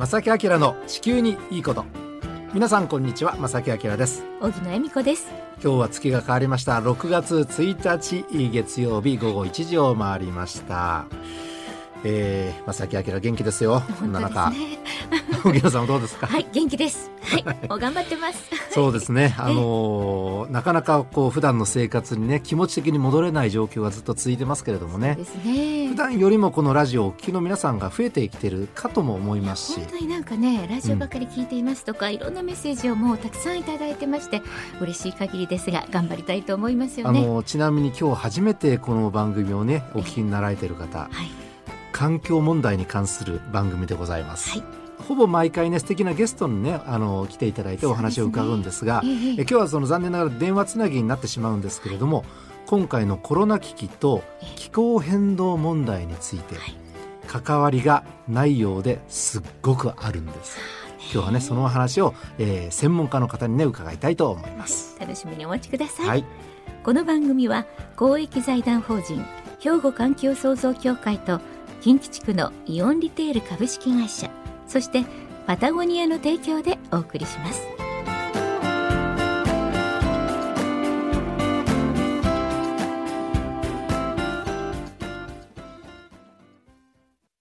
正木明の地球にいいこと。皆さんこんにちは正木明です。荻野恵美子です。今日は月が変わりました。6月1日月曜日午後1時を回りましたえー、正木明元気ですよ。こんな中。荻野さんはどうですか？はい、元気です。はい、もう頑張ってます。そうですね。あのー、なかなかこう普段の生活にね気持ち的に戻れない状況がずっと続いてますけれどもね。ですね。普段よりもこのラジオをお聞きの皆さんが増えてきてるかとも思いますし。本当になんかねラジオばかり聞いていますとか、うん、いろんなメッセージをもうたくさんいただいてまして嬉しい限りですが頑張りたいと思いますよね。あのちなみに今日初めてこの番組をねお聞きになられている方。はい環境問題に関する番組でございます。はいほぼ毎回ね素敵なゲストにねあの来ていただいてお話を伺うんですが、ねえ今日はその残念ながら電話つなぎになってしまうんですけれども今回のコロナ危機と気候変動問題について関わりがないようですっごくあるんです。今日はねその話を、えー、専門家の方にね伺いたいと思います。楽しみにお待ちください。はい、この番組は公益財団法人兵庫環境創造協会と近畿地区のイオンリテール株式会社そしてパタゴニアの提供でお送りします。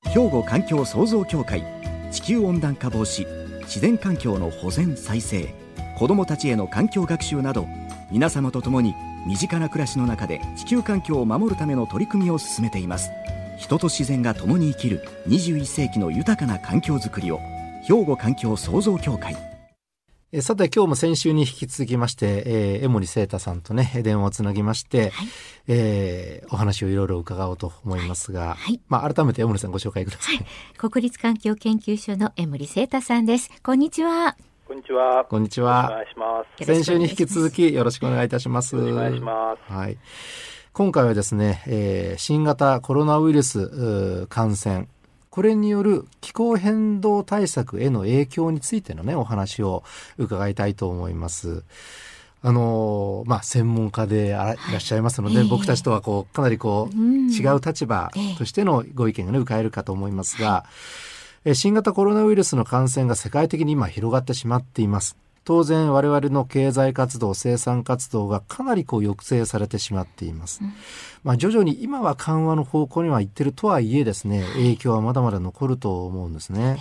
兵庫環境創造協会地球温暖化防止自然環境の保全再生子どもたちへの環境学習など皆様と共に身近な暮らしの中で地球環境を守るための取り組みを進めています。人と自然が共に生きる21世紀の豊かな環境づくりを兵庫環境創造協会。えさて今日も先週に引き続きまして、えー、江森聖太さんとね電話をつなぎまして、はい、えー、お話をいろいろ伺おうと思いますが、はい。はい、まあ改めて江森さんご紹介ください、はい、国立環境研究所の江森聖太さんです。こんにちは。こんにちは。こんにちは。お願いします。先週に引き続きよろしくお願いいたします。お願いします。はい今回はですね、えー、新型コロナウイルス感染これによる気候変動対策への影響についてのねお話を伺いたいと思います。あのまあ、専門家でいらっしゃいますので、はい、僕たちとはこうかなりこう、違う立場としてのご意見がね伺えるかと思いますが、え新型コロナウイルスの感染が世界的に今広がってしまっています。当然我々の経済活動生産活動がかなりこう抑制されてしまっています、うん、まあ、徐々に今は緩和の方向には行ってるとはいえですね影響はまだまだ残ると思うんですね。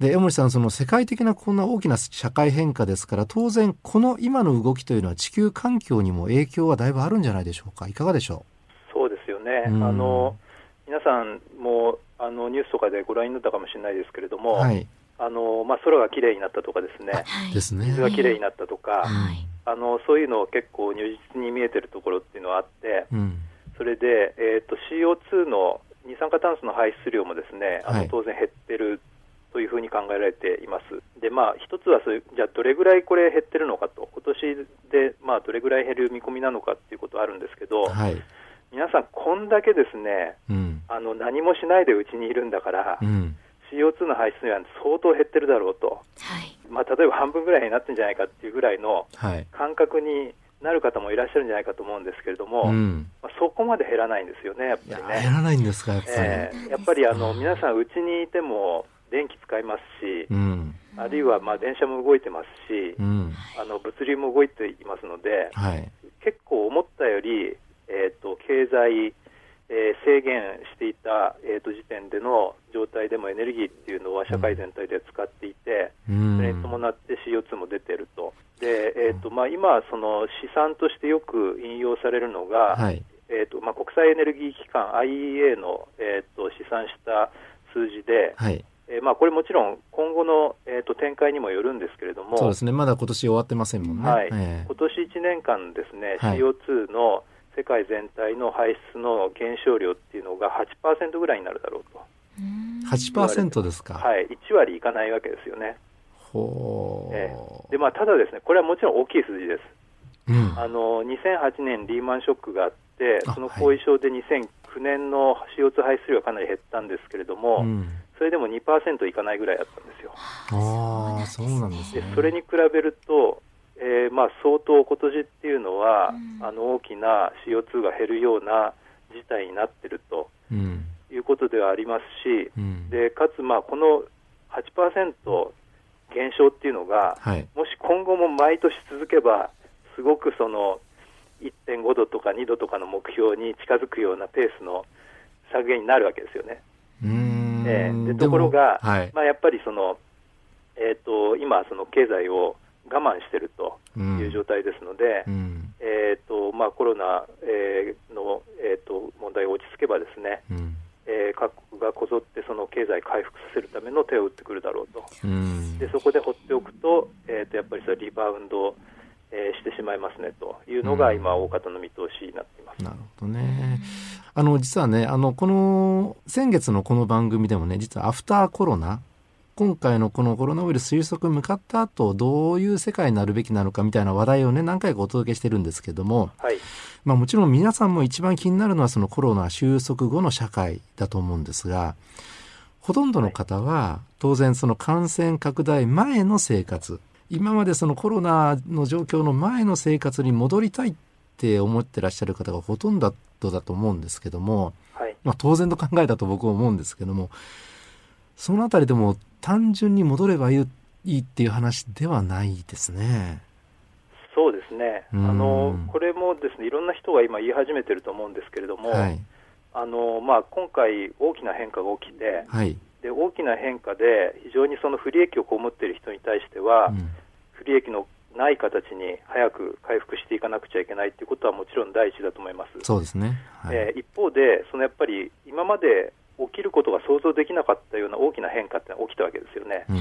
で江森さんその世界的なこんな大きな社会変化ですから当然この今の動きというのは地球環境にも影響はだいぶあるんじゃないでしょうか。いかがでしょう？そうですよね、うん、あの皆さんもあのニュースとかでご覧になったかもしれないですけれども、はい、あのまあ、空がきれいになったとかですね、ですね。水がきれいになったとか、はい、あのそういうのを結構如実に見えてるところっていうのはあって、うん、それで、えーと、CO2 の二酸化炭素の排出量もですねあの当然減ってるというふうに考えられています。でまあ、一つはそれじゃあどれぐらいこれ減ってるのかと。今年で、まあ、どれぐらい減る見込みなのかっていうことあるんですけど、はい、皆さん、こんだけですね、うん、あの何もしないでうちにいるんだから、うん CO2 の排出量は相当減ってるだろうと、はい。まあ、例えば半分ぐらいになってるんじゃないかっていうぐらいの感覚になる方もいらっしゃるんじゃないかと思うんですけれども、うん、まあ、そこまで減らないんですよね、やっぱりね。減らないんですか、やっぱり。えー、やっぱりあの皆さん、うちにいても電気使いますし、うん、あるいはまあ電車も動いてますし、うん、あの物流も動いていますので、はい、結構思ったより、えーと経済えー、制限していた、えーと、時点での状態でもエネルギーっていうのは社会全体で使っていて、うん、それに伴って CO2 も出てると。でえーとまあ、今、その試算としてよく引用されるのが、はい、えーとまあ、国際エネルギー機関 IEA の、えーと、試算した数字で、はいえーまあ、これもちろん今後の、えーと、展開にもよるんですけれども、そうですね、まだ今年終わってませんもんね。はいえー、今年1年間ですね、はい、CO2 の世界全体の排出の減少量っていうのが8%ぐらいになるだろうと。8%ですか？はい、1割いかないわけですよね。ほえー、でまあ、ただ、ですねこれはもちろん大きい数字です。うん、あの2008年リーマンショックがあって、その後遺症で2009年の CO2 排出量がかなり減ったんですけれども、うん、それでも2%いかないぐらいだったんですよ。あそうなんですねでそれに比べると、えー、まあ相当今年っていうのは、うん、あの大きな CO2 が減るような事態になっているということではありますし、うん、でかつ、まあ、この8%減少っていうのが、はい、もし今後も毎年続けば、すごくその1.5度とか2度とかの目標に近づくようなペースの削減になるわけですよね。えー、でところが、はい、まあ、やっぱりその、えーと、今、その経済を我慢しているという状態ですので、うん、えーとまあ、コロナ、えー、の、えーと、問題が落ち着けばですね、うん、えー、各国がこぞってその経済回復させるための手を打ってくるだろうと、うん、でそこで放っておくと,、えー、とやっぱりそれリバウンドえー、してしまいますねというのが今、大方の見通しになっています、なるほどね。あの実はね、あのこの先月のこの番組でもね、実はアフターコロナ、今回のこのコロナウイルス収束向かった後どういう世界になるべきなのかみたいな話題をね何回かお届けしてるんですけども、はい、まあ、もちろん皆さんも一番気になるのはそのコロナ収束後の社会だと思うんですがほとんどの方は当然その感染拡大前の生活今までそのコロナの状況の前の生活に戻りたいって思ってらっしゃる方がほとんどだと思うんですけども、はい、まあ、当然の考えだと僕は思うんですけどもそのあたりでも単純に戻ればいいっていう話ではないですね。そうですね、あのこれもですねいろんな人が今言い始めてると思うんですけれども、はい、あのまあ、今回、大きな変化が起きて、はい、で大きな変化で非常にその不利益を被っている人に対しては、うん、不利益のない形に早く回復していかなくちゃいけないということはもちろん第一だと思います。そうですね、はい、えー、一方で、そのやっぱり今まで起きることが想像できなかったような大きな変化って起きたわけですよね。うん、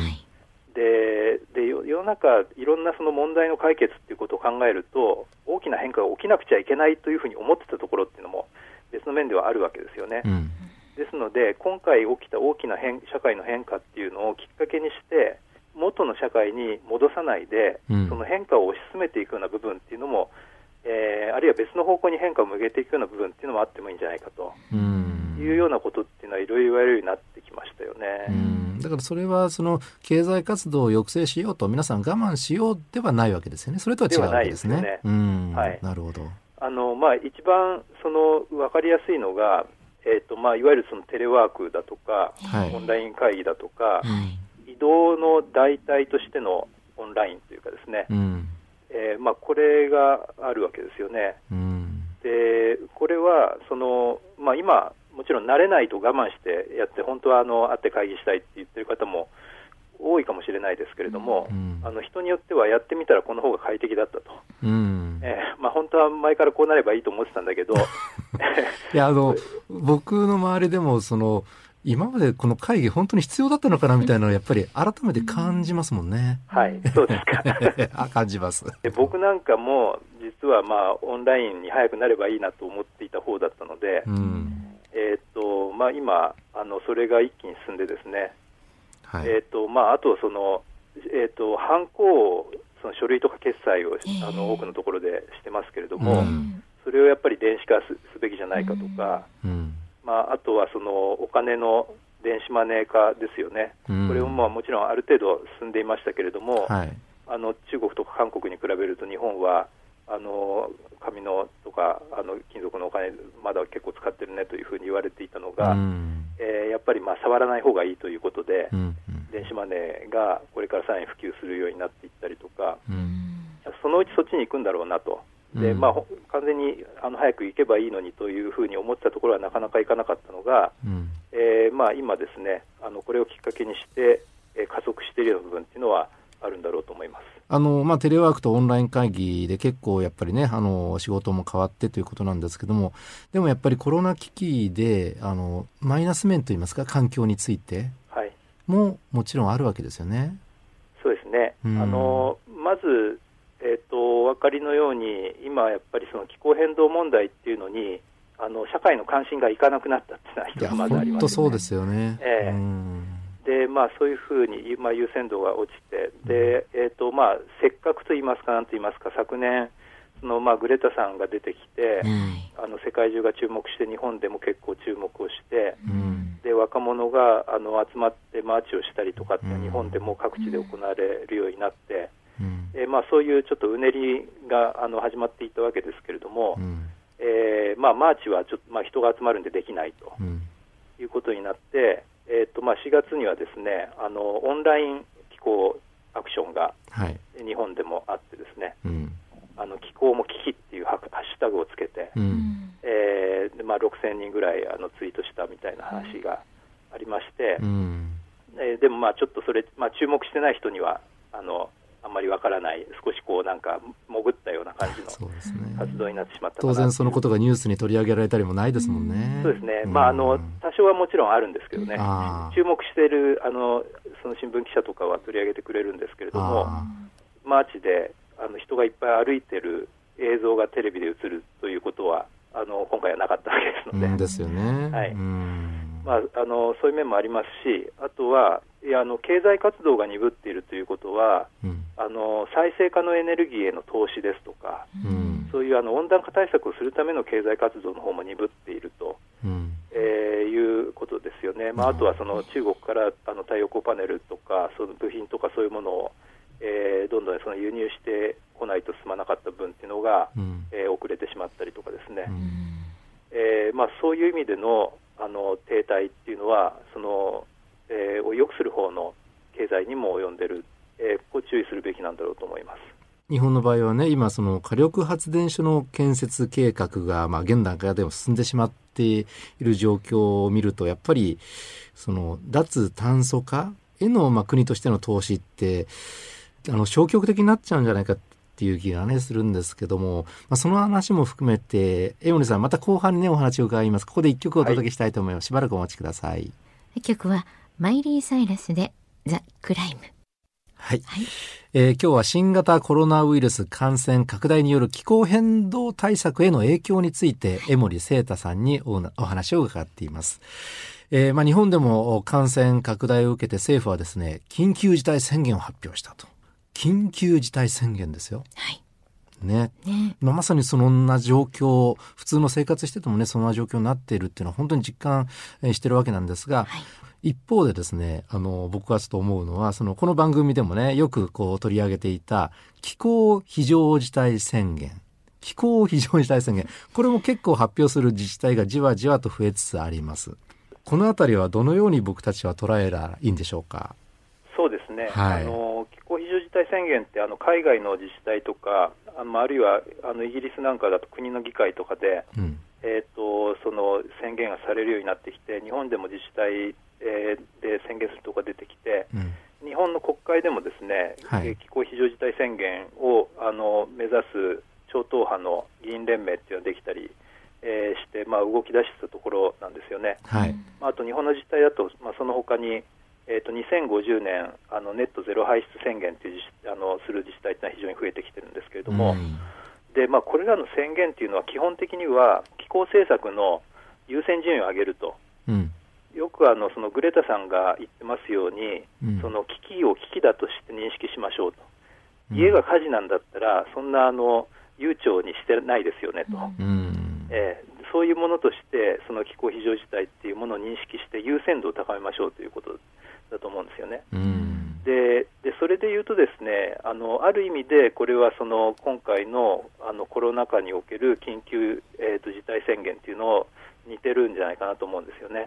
でで世の中、いろんなその問題の解決っていうことを考えると、大きな変化が起きなくちゃいけないというふうに思ってたところっていうのも別の面ではあるわけですよね。うん、ですので、今回起きた大きな変社会の変化っていうのをきっかけにして、元の社会に戻さないで、うん、その変化を推し進めていくような部分っていうのも、えー、あるいは別の方向に変化を向けていくような部分っていうのもあってもいいんじゃないかと、うん、いうようなことっていうのはいろいろ言われるようになってきましたよね。だからそれはその経済活動を抑制しようと皆さん我慢しようではないわけですよね。それとは違うわけですね。ですねはい、なるほど。あのまあ一番その分かりやすいのが。えーとまあ、いわゆるそのテレワークだとか、はい、オンライン会議だとか、はい移動の代替としてのオンラインというかですね、うん、えー、まあ、これがあるわけですよね。うん、でこれはその、まあ、今、もちろん慣れないと我慢してやって、本当はあの会って会議したいって言ってる方も多いかもしれないですけれども、うん、あの人によってはやってみたらこの方が快適だったと、うん、えー、まあ、本当は前からこうなればいいと思ってたんだけどいやあの僕の周りでもその今までこの会議本当に必要だったのかなみたいなのをやっぱり改めて感じますもんね。はい、そうですか。あ感じますで。僕なんかも実はまあオンラインに早くなればいいなと思っていた方だったので、うん、えっ、とまあ今あのそれが一気に進んでですね、はい、えっ、とまああとそのえっ、とハンコをその書類とか決済を、あの多くのところでしてますけれども、うん、それをやっぱり電子化すべきじゃないかとか。うん。まあ、あとはそのお金の電子マネー化ですよね、うん、これもまあもちろんある程度進んでいましたけれども、はい、あの中国とか韓国に比べると日本はあの紙のとかあの金属のお金、まだ結構使ってるねというふうに言われていたのが、うん、えー、やっぱりまあ触らない方がいいということで、うん、電子マネーがこれからさらに普及するようになっていったりとか、そのうちそっちに行くんだろうなと。でまあ、完全にあの早く行けばいいのにというふうに思ってたところはなかなかいかなかったのが、うん、えー、まあ、今、ですねあのこれをきっかけにして、えー、加速しているような部分っていうのはあるんだろうと思います。あの、まあ、テレワークとオンライン会議で結構やっぱりねあの仕事も変わってということなんですけどもでもやっぱりコロナ危機であのマイナス面といいますか環境についてももちろんあるわけですよね。そうですね、うん、あのまずえーと、お分かりのように、今やっぱりその気候変動問題っていうのに、あの社会の関心がいかなくなったっていうのは一つまずあります、ね、そうですよね。えー、でまあ、そういうふうに、まあ、優先度が落ちて、でえーとまあ、せっかくと言いますか、なんと言いますか、昨年、そのまあグレタさんが出てきて、うん、あの世界中が注目して、日本でも結構注目をして、うん、で若者があの集まってマーチをしたりとかって、日本でも各地で行われるようになって。うん、えー、まあ、そういうちょっとうねりがあの始まっていったわけですけれども、うん、えー、まあ、マーチはちょっと、まあ、人が集まるんでできないということになって、えーとまあ、4月にはですねあのオンライン気候アクションが日本でもあってですね、はい、あの気候も危機っていうハッシュタグをつけて、うん、えー、まあ、6000人ぐらいあのツイートしたみたいな話がありまして、うん、えー、でもまあちょっとそれ、まあ、注目してない人にはあのあんまりわからない、少しこうなんか潜ったような感じの活動になってしまった、ね、当然そのことがニュースに取り上げられたりもないですもんね。そうですね、まあ、あの多少はもちろんあるんですけどね、注目しているあのその新聞記者とかは取り上げてくれるんですけれども、マー。チであの人がいっぱい歩いてる映像がテレビで映るということは、あの今回はなかったわけですので。ですよね。はい。まあ、あのそういう面もありますし、あとはいやあの経済活動が鈍っているということは、うん、あの再生可能エネルギーへの投資ですとか、うん、そういうあの温暖化対策をするための経済活動の方も鈍っていると、うん、えー、いうことですよね、まあ、あとはその中国からあの太陽光パネルとか、その部品とかそういうものを、えー、どんどんその輸入してこないと進まなかった分っていうのが、うん、えー、遅れてしまったりとかですね、うん、えー、まあ、そういう意味でのあの停滞っていうのは、そのえー、を良くする方の経済にも及んでる、えー、ここ注意するべきなんだろうと思います。日本の場合はね、今その火力発電所の建設計画が、まあ現段階でも進んでしまっている状況を見ると、やっぱり、その脱炭素化への、まあ国としての投資って、あの消極的になっちゃうんじゃないかっていう気がね、するんですけども、まあ、その話も含めて、江森さん、また後半にね、お話を伺います。ここで一曲お届けしたいと思います。はい、しばらくお待ちください。曲は、マイリー・サイラスでザ・クライム。はい、はい、えー、今日は新型コロナウイルス感染拡大による気候変動対策への影響について、江森聖太さんにお話を伺っています。えー、まあ、日本でも感染拡大を受けて政府はですね、緊急事態宣言を発表したと。緊急事態宣言ですよ。はい。ね。ねまあ、まさにそんな状況、普通の生活しててもね、そんな状況になっているっていうのは本当に実感してるわけなんですが、はい一方でですね、あの、僕はちょっと思うのは、その、この番組でもね、よくこう取り上げていた気候非常事態宣言。気候非常事態宣言。これも結構発表する自治体がじわじわと増えつつあります。このあたりはどのように僕たちは捉えらいいんでしょうか？そうですね。はい、あの気候非常事態宣言ってあの海外の自治体とか、ああるいはあのイギリスなんかだと国の議会とかで、うん、えっ、とその宣言がされるようになってきて、日本でも自治体えー、で宣言するとこが出てきて、うん、日本の国会でもですね、はい、気候非常事態宣言をあの目指す超党派の議員連盟っていうのができたり、えー、して、まあ、動き出したところなんですよね。はい、まあ、あと日本の自治体だと、まあ、その他にえーと、2050年あのネットゼロ排出宣言というあのする自治体というのは非常に増えてきてるんですけれども、うん、でまあ、これらの宣言というのは基本的には気候政策の優先順位を上げると、うん、よくあのそのグレタさんが言ってますように、うん、その危機を危機だとして認識しましょうと、家が火事なんだったら、そんなあの悠長にしてないですよねと、うん、えー、そういうものとして、その気候非常事態っていうものを認識して、優先度を高めましょうということだと思うんですよね。ででそれでいうと、ですねあのある意味でこれはその今回のあのコロナ禍における緊急、えーと、事態宣言っていうのを似てるんじゃないかなと思うんですよね。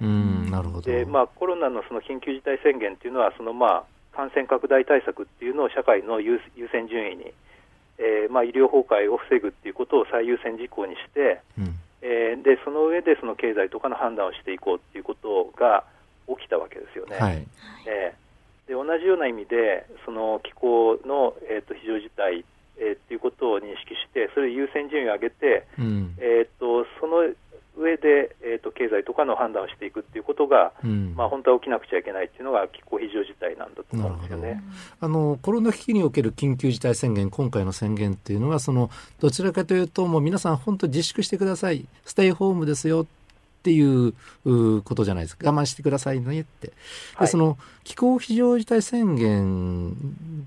なるほどでまあ、コロナのその緊急事態宣言っていうのはその、まあ、感染拡大対策っていうのを社会の優先順位に、えーまあ、医療崩壊を防ぐっていうことを最優先事項にして、うん、えー、でその上でその経済とかの判断をしていこうっていうことが起きたわけですよね。はい、えー、で同じような意味でその気候の、えーと、非常事態えー、っていうことを認識して、それ優先順位を上げて、うん、えーとその上で、えーと、経済とかの判断をしていくっていうことが、うん、まあ、本当は起きなくちゃいけないっていうのが気候非常事態なんだと思うんですよね。あのコロナ危機における緊急事態宣言、今回の宣言っていうのは、そのどちらかというと、もう皆さん、本当、自粛してください、ステイホームですよっていうことじゃないです。か、我慢してくださいねって、でその気候非常事態宣言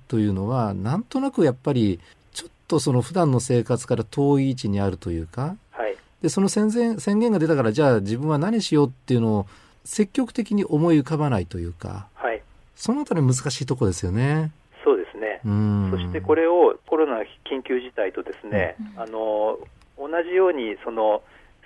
というのは、なんとなくやっぱり、ちょっとその普段の生活から遠い位置にあるというか、でその宣言宣言が出たからじゃあ自分は何しようっていうのを積極的に思い浮かばないというか、はい、そのあたり難しいところですよね。そうですね。そしてこれをコロナ緊急事態とですね、うん、あの同じようにその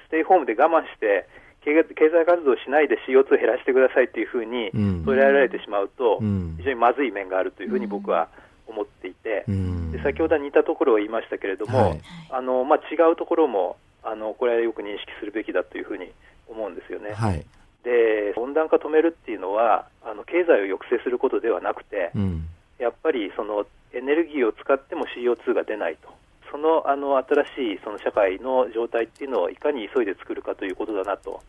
ステイホームで我慢して経済活動しないで CO2 減らしてくださいというふうに捉えられてしまうと、非常にまずい面があるというふうに僕は思っていて、で先ほどは似たところを言いましたけれども、はい、あのまあ、違うところもあのこれはよく認識するべきだというふうに思うんですよね。はい、で温暖化止めるっていうのはあの経済を抑制することではなくて、うん、やっぱりそのエネルギーを使っても CO2 が出ないと。そのあの新しいその社会の状態っていうのをいかに急いで作るかということだなと。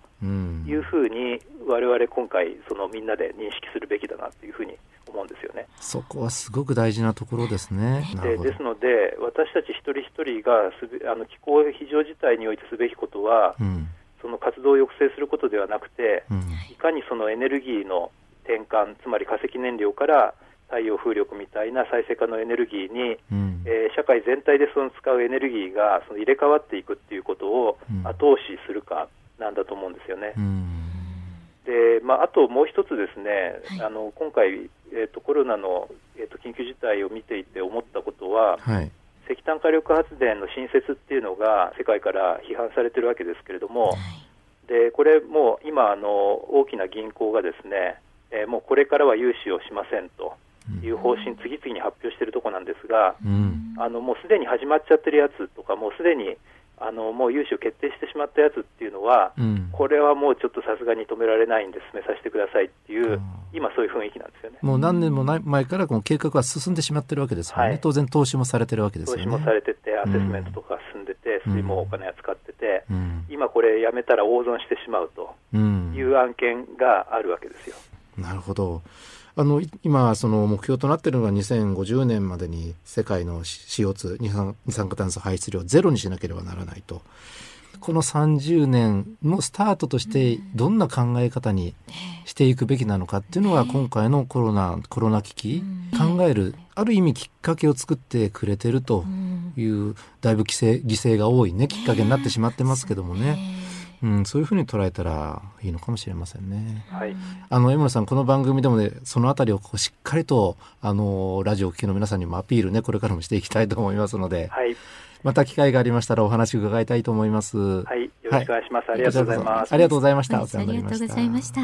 いうふうに、我々今回、そのみんなで認識するべきだなというふうに思うんですよね。そこはすごく大事なところですね。でですので、私たち一人一人がすべあの気候非常事態においてすべきことは、うん、その活動を抑制することではなくて、うん、いかにそのエネルギーの転換、つまり化石燃料から太陽風力みたいな再生可能エネルギーに、うん、えー、社会全体でその使うエネルギーがその入れ替わっていくっていうことを後押しするかなんだと思うんですよね。うん、でまあ、あともう一つですね、はい、あの今回、えーと、コロナの、えーと、緊急事態を見ていて思ったことは、はい、石炭火力発電の新設っていうのが世界から批判されてるわけですけれども、はい、でこれもう今あの大きな銀行がですね、えー、もうこれからは融資をしませんと。いう方針、次々に発表しているところなんですが、うん、あのもうすでに始まっちゃってるやつとか、もうすでにあのもう融資を決定してしまったやつっていうのは、うん、これはもうちょっとさすがに止められないんで進めさせてくださいっていう、うん、今、そういう雰囲気なんですよね。もう何年も前からこの計画は進んでしまってるわけですよね、はい、当然、投資もされてるわけですよね。投資もされてて、アセスメントとか進んでて、水もお金は使ってて、今、これやめたら大損してしまうという案件があるわけですよ。なるほどあの今、その目標となっているのが2050年までに世界の CO2 二酸二酸化炭素排出量をゼロにしなければならないと。この30年のスタートとしてどんな考え方にしていくべきなのかっていうのが今回のコロナコロナ危機考えるある意味きっかけを作ってくれてるというだいぶ犠牲犠牲が多いねきっかけになってしまってますけどもね。うん、そういうふうに捉えたらいいのかもしれませんね。はい、あの江村さんこの番組でもねそのあたりをこうしっかりとあのラジオを聴きの皆さんにもアピールねこれからもしていきたいと思いますので、はい、また機会がありましたらお話伺いたいと思います。はい、よろしくお願いします。はい、ありがとうございます。ありがとうございました。ありがとうございました。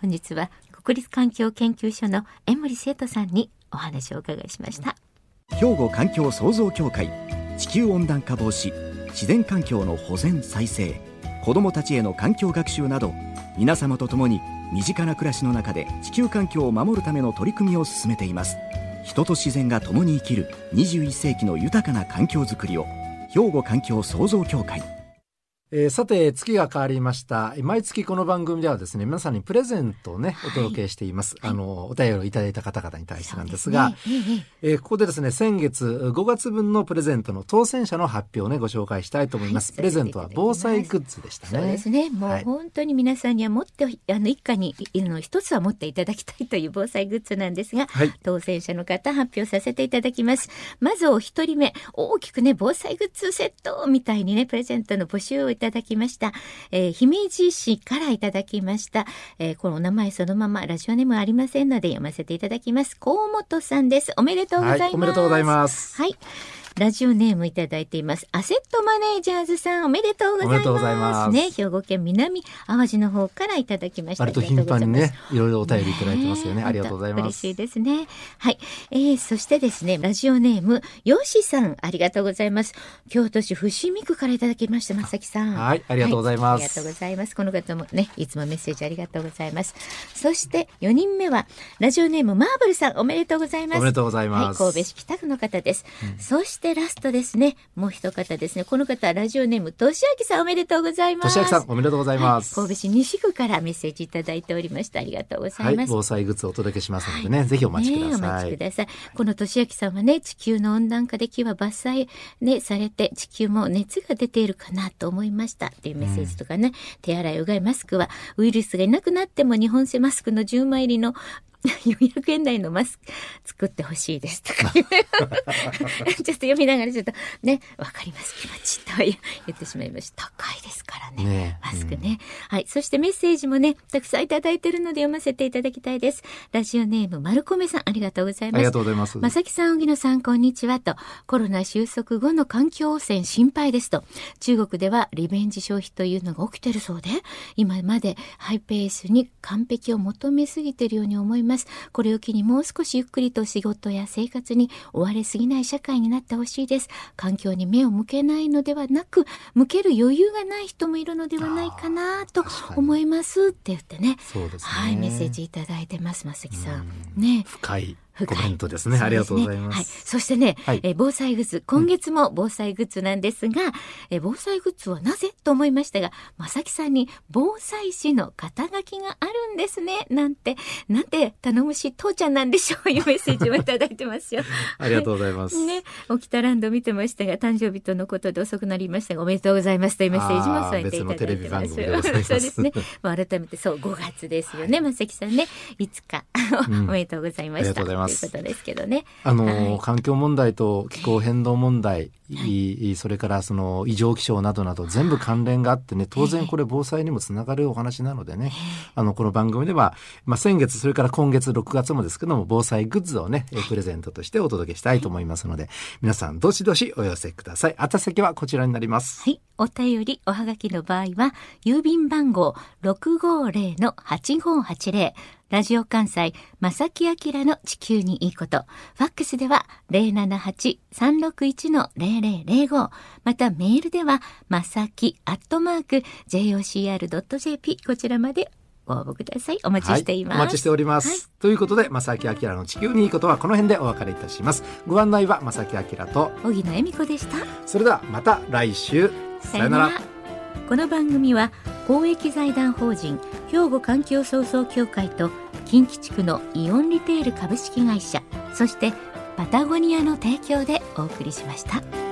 本日は国立環境研究所の江森生徒さんにお話をお伺いしました。兵庫環境創造協会地球温暖化防止自然環境の保全再生子どもたちへの環境学習など皆様と共に身近な暮らしの中で地球環境を守るための取り組みを進めています。人と自然が共に生きる21世紀の豊かな環境づくりを兵庫環境創造協会えー、さて月が変わりました。毎月この番組ではですね皆さんにプレゼントをね、はい、お届けしています、あのお便りをいただいた方々に対してなんですが、ね。えー、ここでですね先月5月分のプレゼントの当選者の発表をねご紹介したいと思います、はい、プレゼントは防災グッズでしたね。そうですね。もう本当に皆さんには持ってあの一家にいるの一つは持っていただきたいという防災グッズなんですが、はい、当選者の方発表させていただきます。まずお一人目大きくね防災グッズセットみたいにねプレゼントの募集をいただきました。えー、姫路市からいただきました。えー、このお名前そのままラジオネームありませんので読ませていただきます。河本さんです。おめでとうございます。はい、おめでとうございます。はい。ラジオネームいただいています。アセットマネージャーズさん、おめでとうございます。ね、兵庫県南淡路の方からいただきました。割と頻繁にね、いろいろお便りいただいてますよね。ありがとうございます。嬉しいですね。はい。えー、そしてですね、ラジオネーム、よしさん、ありがとうございます。京都市伏見区からいただきました、まさきさん。はい、ありがとうございます、はい、ありがとうございます。この方もね、いつもメッセージありがとうございます。そして4人目は、ラジオネーム、マーブルさん、おめでとうございます。おめでとうございます。はい、神戸市北区の方です。うん、そしてラストですね。ね、もう一方ですね。この方、ラジオネーム、としあきさんおめでとうございます。としあきさんおめでとうございます、はい、神戸市西区からメッセージいただいておりました。ありがとうございます。はい、防災グッズをお届けしますのでね、はい、ぜひお待ちください。ね、お待ちください。このとしあきさんはね、地球の温暖化で木は伐採ね、されて、地球も熱が出ているかなと思いましたっていうメッセージとかね、うん、手洗い、うがい、マスクは、ウイルスがいなくなっても日本製マスクの10枚入りの 400円台のマスク作ってほしいですとか ちょっと読みながらちょっとね、わかります気持ちと言ってしまいました。高いですからね。ねマスクね、うん、はい。そしてメッセージもね、たくさんいただいてるので読ませていただきたいです。ラジオネーム、丸米さん、ありがとうございます。ありがとうございます。まさきさん、荻野さん、こんにちはと、コロナ収束後の環境汚染心配ですと、中国ではリベンジ消費というのが起きてるそうで、今までハイペースに完璧を求めすぎているように思います。これを機にもう少しゆっくりと仕事や生活に追われすぎない社会になってほしいです。環境に目を向けないのではなく、向ける余裕がない人もいるのではないかなと思いますって言ってね。ね。はい、メッセージいただいてます、まさきさん。ね。深いコメントですね。ありがとうございます。はい。そしてね、はい、え防災グッズ、今月も防災グッズなんですが、うん、え防災グッズはなぜと思いましたが、まさきさんに防災士の肩書きがあるんですね。なんて、なんて頼もしい父ちゃんなんでしょういうメッセージをいただいてますよ。ありがとうございます。ね、沖田ランド見てましたが、誕生日とのことで遅くなりましたが、おめでとうございますというメッセージも添えていただいてます。そうですね。まあ、改めてそう、5月ですよね、まさきさんね。いつか おめでとうございました。ありがとうございます。ということですけどね。あの、はい、環境問題と気候変動問題、はい、それからその異常気象などなど全部関連があってね、当然これ防災にもつながるお話なのでね、あの、この番組では、まあ、先月、それから今月6月もですけども、防災グッズをね、プレゼントとしてお届けしたいと思いますので、皆さん、どしどしお寄せください。宛先はこちらになります。はい。お便り、おはがきの場合は、郵便番号650-8580、ラジオ関西、正木明の地球にいいこと。ファックスでは078-361-0005。またメールでは、まさきアットマーク jocr.jp こちらまでご応募ください。お待ちしています。はい、お待ちしております。はい、ということで、正木明の地球にいいことはこの辺でお別れいたします。ご案内は正木明と荻野恵美子でした。それではまた来週。さよなら。この番組は公益財団法人兵庫環境創造協会と近畿地区のイオンリテール株式会社そしてパタゴニアの提供でお送りしました。